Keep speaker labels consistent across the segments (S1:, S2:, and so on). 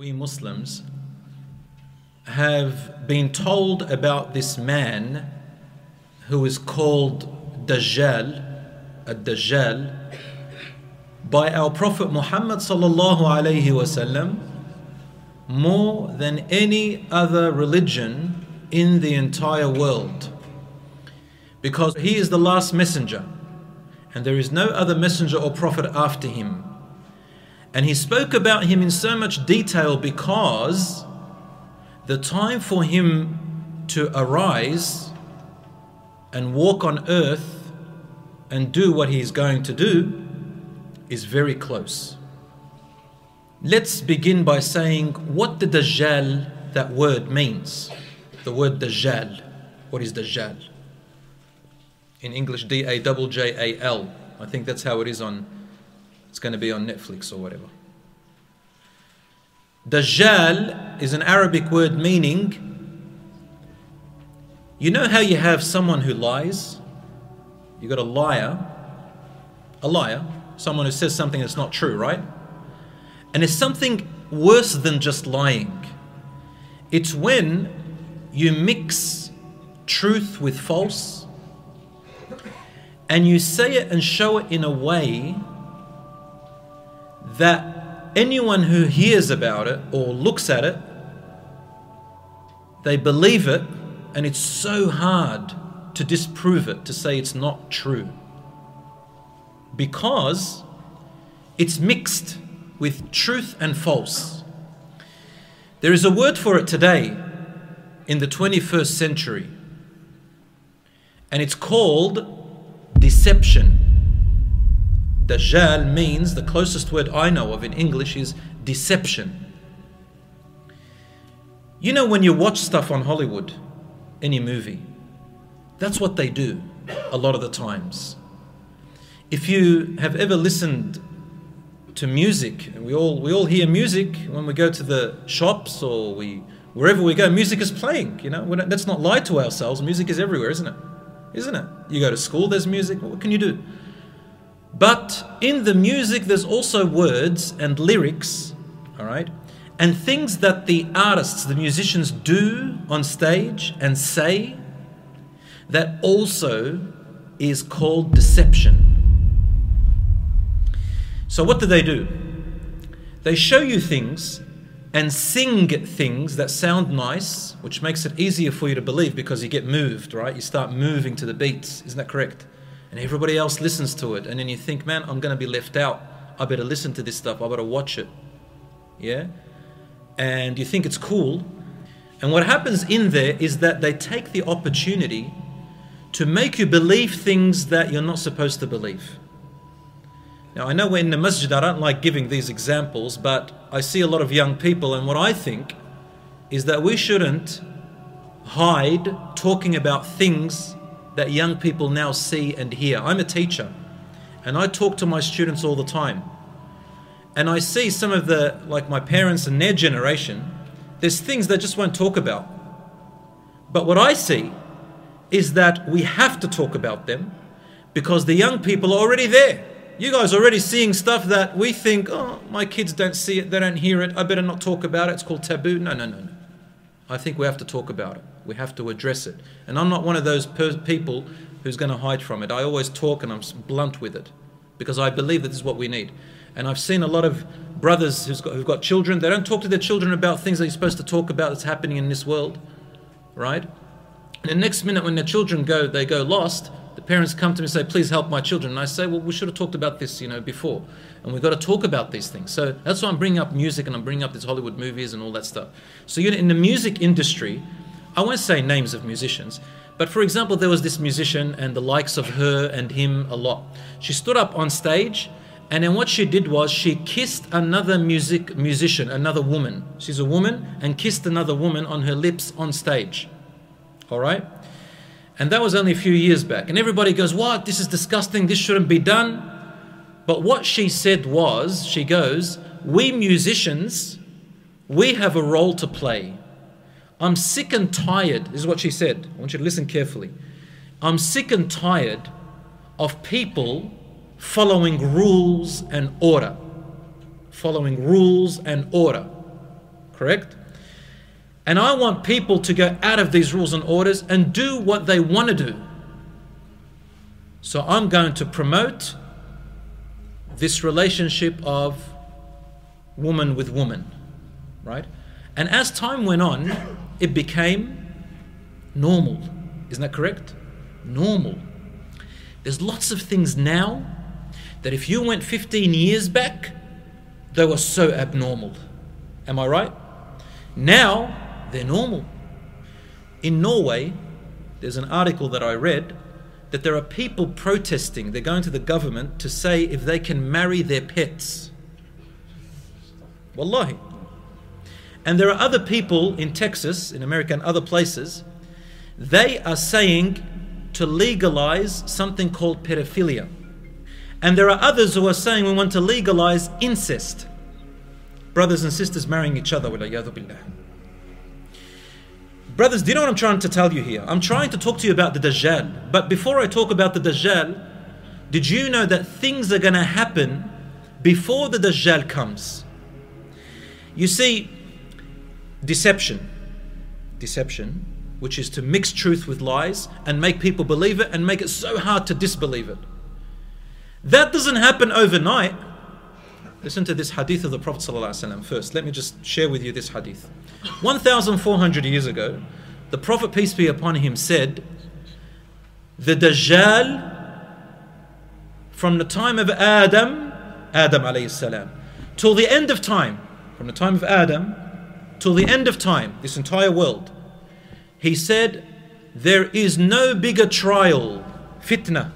S1: We Muslims have been told about this man who is called Dajjal, a Dajjal, by our Prophet Muhammad sallallahu alaihi wasallam more than any other religion in the entire world. Because he is the last messenger, and there is no other messenger or prophet after him. And he spoke about him in so much detail because the time for him to arise and walk on earth and do what he is going to do is very close. Let's begin by saying what the Dajjal, that word means. The word Dajjal. What is Dajjal? In English, D A J J A L. I think that's how it is on it's going to be on Netflix or whatever. Dajjal is an Arabic word meaning you know how you have someone who lies? You got a liar, a liar, someone who says something that's not true, right? And it's something worse than just lying. It's when you mix truth with false and you say it and show it in a way that anyone who hears about it or looks at it, they believe it, and it's so hard to disprove it, to say it's not true. Because it's mixed with truth and false. There is a word for it today in the 21st century, and it's called deception. Dajjal means, the closest word I know of in English is deception. You know, when you watch stuff on Hollywood, any movie, that's what they do a lot of the times. If you have ever listened to music, and we all, we all hear music when we go to the shops or we, wherever we go, music is playing. You know, let's not lie to ourselves. Music is everywhere, isn't it? Isn't it? You go to school, there's music. What can you do? But in the music, there's also words and lyrics, all right, and things that the artists, the musicians do on stage and say that also is called deception. So, what do they do? They show you things and sing things that sound nice, which makes it easier for you to believe because you get moved, right? You start moving to the beats. Isn't that correct? And everybody else listens to it. And then you think man i'm going to be left out. I better listen to this stuff. I better watch it. Yeah? And you think it's cool. And what happens in there is that they take the opportunity to make you believe things that you're not supposed to believe. Now i know in the masjid i don't like giving these examples but i see a lot of young people and what i think is that we shouldn't hide talking about things that young people now see and hear. I'm a teacher and I talk to my students all the time. And I see some of the, like my parents and their generation, there's things they just won't talk about. But what I see is that we have to talk about them because the young people are already there. You guys are already seeing stuff that we think, oh, my kids don't see it, they don't hear it, I better not talk about it, it's called taboo. No, no, no, no. I think we have to talk about it. We have to address it. And I'm not one of those people who's going to hide from it. I always talk and I'm blunt with it because I believe that this is what we need. And I've seen a lot of brothers who've got, who've got children, they don't talk to their children about things that you're supposed to talk about that's happening in this world, right? And the next minute when their children go, they go lost, the parents come to me and say, please help my children. And I say, well, we should have talked about this, you know, before. And we've got to talk about these things. So that's why I'm bringing up music and I'm bringing up these Hollywood movies and all that stuff. So you know, in the music industry, I won't say names of musicians, but for example, there was this musician and the likes of her and him a lot. She stood up on stage and then what she did was she kissed another music musician, another woman. She's a woman and kissed another woman on her lips on stage. All right? And that was only a few years back. And everybody goes, What? This is disgusting. This shouldn't be done. But what she said was, She goes, We musicians, we have a role to play. I'm sick and tired. This is what she said. I want you to listen carefully. I'm sick and tired of people following rules and order. Following rules and order. correct? And I want people to go out of these rules and orders and do what they want to do. So I'm going to promote this relationship of woman with woman, right? And as time went on, it became normal. Isn't that correct? Normal. There's lots of things now that if you went 15 years back, they were so abnormal. Am I right? Now, they're normal. In Norway, there's an article that I read that there are people protesting. They're going to the government to say if they can marry their pets. Wallahi. And there are other people in Texas, in America, and other places, they are saying to legalize something called pedophilia. And there are others who are saying we want to legalize incest. Brothers and sisters marrying each other. Brothers, do you know what I'm trying to tell you here? I'm trying to talk to you about the Dajjal. But before I talk about the Dajjal, did you know that things are going to happen before the Dajjal comes? You see, deception, deception, which is to mix truth with lies and make people believe it and make it so hard to disbelieve it. That doesn't happen overnight. Listen to this hadith of the Prophet ﷺ first. Let me just share with you this hadith. 1,400 years ago, the Prophet, peace be upon him, said, The Dajjal from the time of Adam, Adam till the end of time, from the time of Adam till the end of time, this entire world, he said, There is no bigger trial, fitna,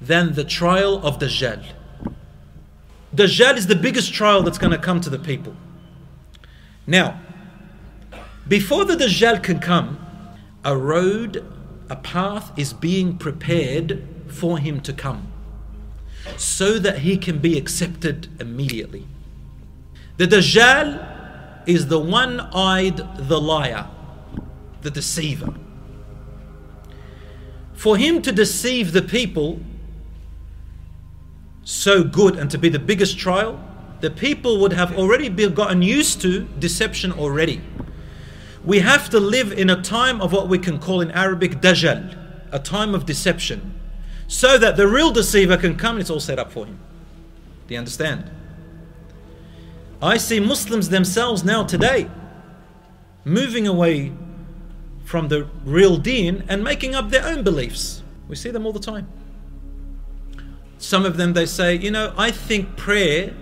S1: than the trial of Dajjal. Dajjal is the biggest trial that's going to come to the people. Now, before the Dajjal can come, a road, a path is being prepared for him to come so that he can be accepted immediately. The Dajjal is the one eyed, the liar, the deceiver. For him to deceive the people so good and to be the biggest trial, the people would have already been gotten used to deception already. We have to live in a time of what we can call in Arabic dajjal, a time of deception, so that the real deceiver can come and it's all set up for him. Do you understand? I see Muslims themselves now today moving away from the real deen and making up their own beliefs. We see them all the time. Some of them they say, you know, I think prayer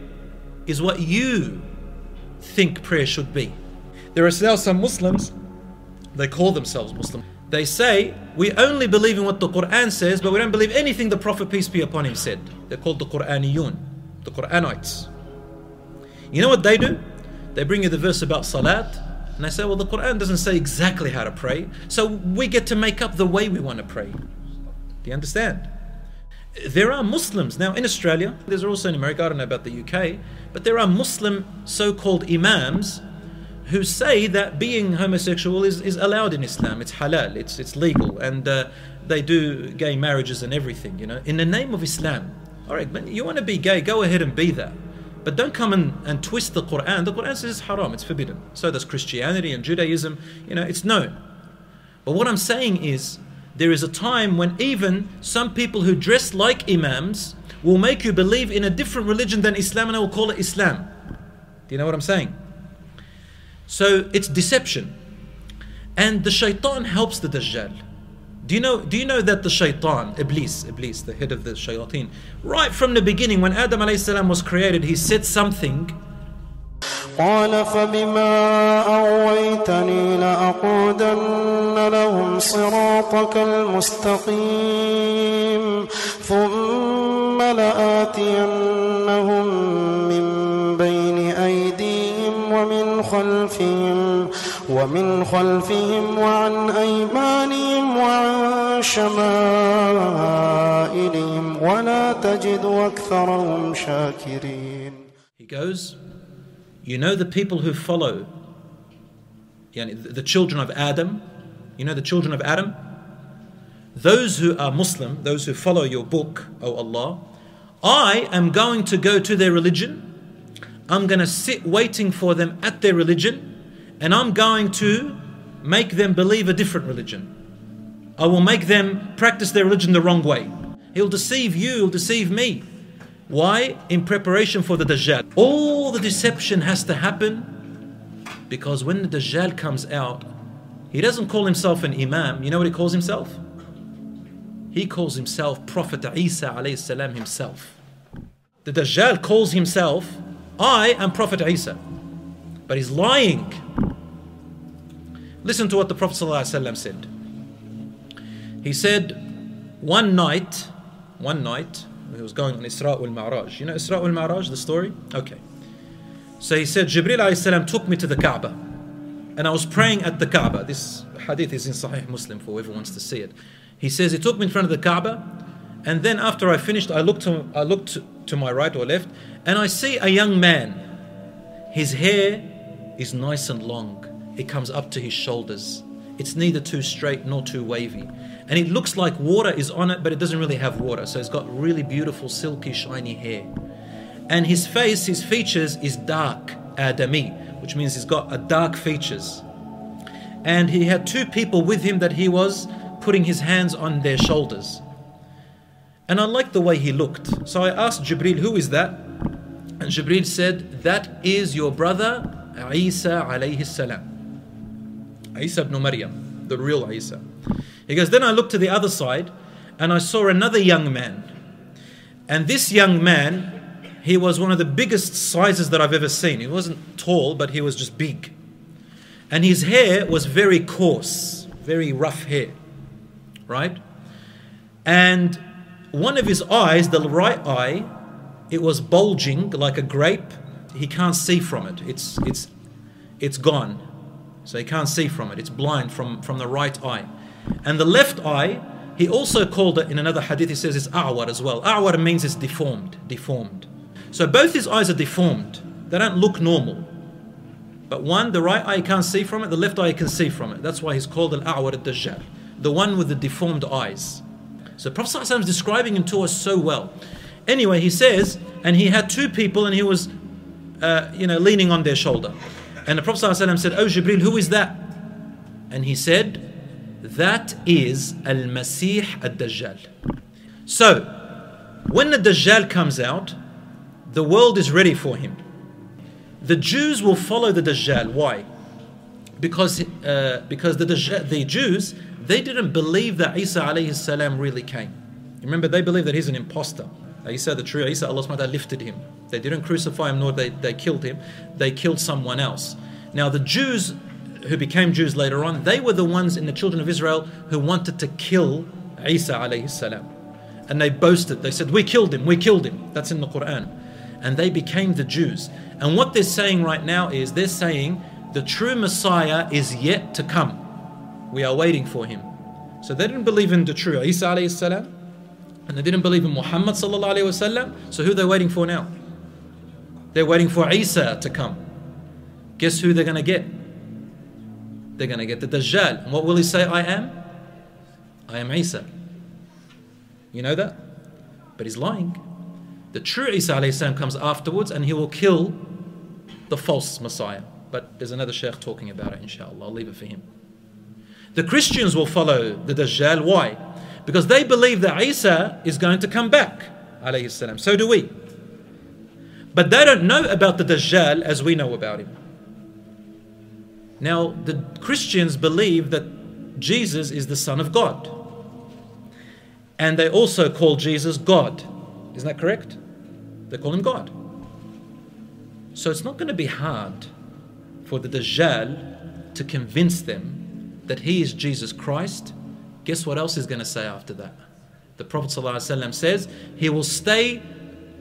S1: is what you think prayer should be. There are now some Muslims, they call themselves Muslim. They say, we only believe in what the Quran says, but we don't believe anything the Prophet, peace be upon him, said. They're called the Quraniyun, the Quranites. You know what they do? They bring you the verse about salat, and they say, well, the Quran doesn't say exactly how to pray, so we get to make up the way we want to pray. Do you understand? there are Muslims now in Australia, there's also in America, I don't know about the UK, but there are Muslim so called Imams who say that being homosexual is, is allowed in Islam, it's halal, it's, it's legal, and uh, they do gay marriages and everything, you know, in the name of Islam. All right, but you want to be gay, go ahead and be that. But don't come and, and twist the Quran. The Quran says it's haram, it's forbidden. So does Christianity and Judaism, you know, it's known. But what I'm saying is, there is a time when even some people who dress like imams will make you believe in a different religion than Islam and I will call it Islam. Do you know what I'm saying? So it's deception. And the shaitan helps the Dajjal. Do you know, do you know that the shaitan, Iblis, Iblis, the head of the shayateen, right from the beginning when Adam was created, he said something
S2: قال فبما أغويتني لأقودن لهم صراطك المستقيم ثم لآتينهم من بين أيديهم ومن خلفهم ومن خلفهم وعن أيمانهم وعن شمائلهم ولا تجد أكثرهم شاكرين
S1: He goes You know the people who follow, the children of Adam, you know the children of Adam? Those who are Muslim, those who follow your book, O Allah, I am going to go to their religion. I'm going to sit waiting for them at their religion, and I'm going to make them believe a different religion. I will make them practice their religion the wrong way. He'll deceive you, he'll deceive me. Why? In preparation for the Dajjal. All the deception has to happen because when the Dajjal comes out, he doesn't call himself an Imam. You know what he calls himself? He calls himself Prophet Isa alayhi salam himself. The Dajjal calls himself, I am Prophet Isa. But he's lying. Listen to what the Prophet ﷺ said. He said, one night, one night, he was going on Isra wal Ma'raj. You know Isra wal Ma'raj, the story? Okay. So he said, Jibril took me to the Kaaba. And I was praying at the Kaaba. This hadith is in Sahih Muslim for whoever wants to see it. He says, he took me in front of the Kaaba. And then after I finished, I looked to, I looked to my right or left. And I see a young man. His hair is nice and long. It comes up to his shoulders. It's neither too straight nor too wavy and it looks like water is on it, but it doesn't really have water. So it's got really beautiful, silky, shiny hair. And his face, his features is dark, Adami, which means he's got a dark features. And he had two people with him that he was putting his hands on their shoulders. And I liked the way he looked. So I asked Jibril, who is that? And Jibril said, that is your brother Isa alayhi salam. Isa ibn Maryam, the real Isa. He goes, Then I looked to the other side and I saw another young man. And this young man, he was one of the biggest sizes that I've ever seen. He wasn't tall, but he was just big. And his hair was very coarse, very rough hair, right? And one of his eyes, the right eye, it was bulging like a grape. He can't see from it. It's it's it's gone. So he can't see from it. It's blind from, from the right eye. And the left eye, he also called it in another hadith, he says it's a'war as well. A'war means it's deformed, deformed. So both his eyes are deformed. They don't look normal. But one, the right eye can't see from it, the left eye can see from it. That's why he's called al-a'war al-dajjal, the one with the deformed eyes. So Prophet ﷺ is describing him to us so well. Anyway, he says, and he had two people and he was, uh, you know, leaning on their shoulder. And the Prophet ﷺ said, Oh Jibril, who is that? And he said, that is Al Masih Al Dajjal. So, when the Dajjal comes out, the world is ready for him. The Jews will follow the Dajjal. Why? Because, uh, because the, Dajjal, the Jews, they didn't believe that Isa alayhi really came. Remember, they believe that he's an impostor. Isa, the true Isa, Allah lifted him. They didn't crucify him nor they, they killed him. They killed someone else. Now, the Jews who became Jews later on, they were the ones in the children of Israel who wanted to kill Isa alayhi salam. And they boasted, they said, We killed him, we killed him. That's in the Quran. And they became the Jews. And what they're saying right now is they're saying the true Messiah is yet to come. We are waiting for him. So they didn't believe in the true Isa alayhi salam, and they didn't believe in Muhammad sallallahu alayhi wasallam. So who are they waiting for now? They're waiting for Isa to come. Guess who they're going to get? they're going to get the Dajjal. And what will he say, I am? I am Isa. You know that? But he's lying. The true Isa comes afterwards and he will kill the false Messiah. But there's another Sheikh talking about it, inshallah. I'll leave it for him. The Christians will follow the Dajjal. Why? Because they believe that Isa is going to come back. So do we. But they don't know about the Dajjal as we know about him. Now, the Christians believe that Jesus is the Son of God. And they also call Jesus God. Isn't that correct? They call him God. So it's not going to be hard for the Dajjal to convince them that he is Jesus Christ. Guess what else he's going to say after that? The Prophet ﷺ says he will stay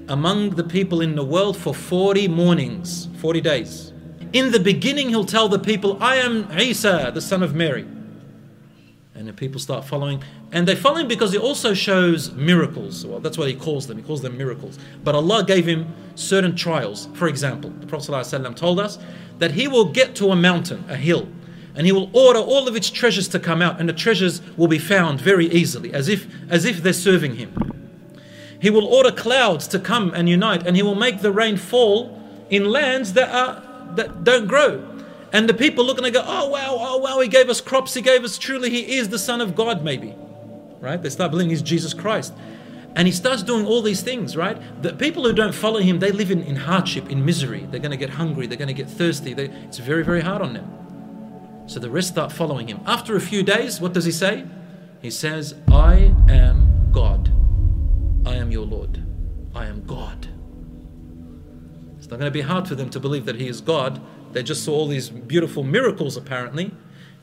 S1: among the people in the world for 40 mornings, 40 days. In the beginning, he'll tell the people, I am Isa, the son of Mary. And the people start following. And they follow him because he also shows miracles. Well, that's what he calls them. He calls them miracles. But Allah gave him certain trials. For example, the Prophet ﷺ told us that he will get to a mountain, a hill, and he will order all of its treasures to come out, and the treasures will be found very easily, as if, as if they're serving him. He will order clouds to come and unite, and he will make the rain fall in lands that are that don't grow. And the people look and they go, oh wow, oh wow, he gave us crops, he gave us truly, he is the Son of God, maybe. Right? They start believing he's Jesus Christ. And he starts doing all these things, right? The people who don't follow him, they live in, in hardship, in misery. They're going to get hungry, they're going to get thirsty. They, it's very, very hard on them. So the rest start following him. After a few days, what does he say? He says, I am God. Your Lord. I am God. It's not going to be hard for them to believe that he is God. They just saw all these beautiful miracles, apparently.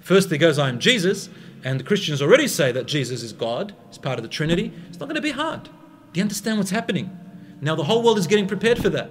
S1: First, he goes, I am Jesus. And the Christians already say that Jesus is God, he's part of the Trinity. It's not going to be hard. Do you understand what's happening? Now, the whole world is getting prepared for that.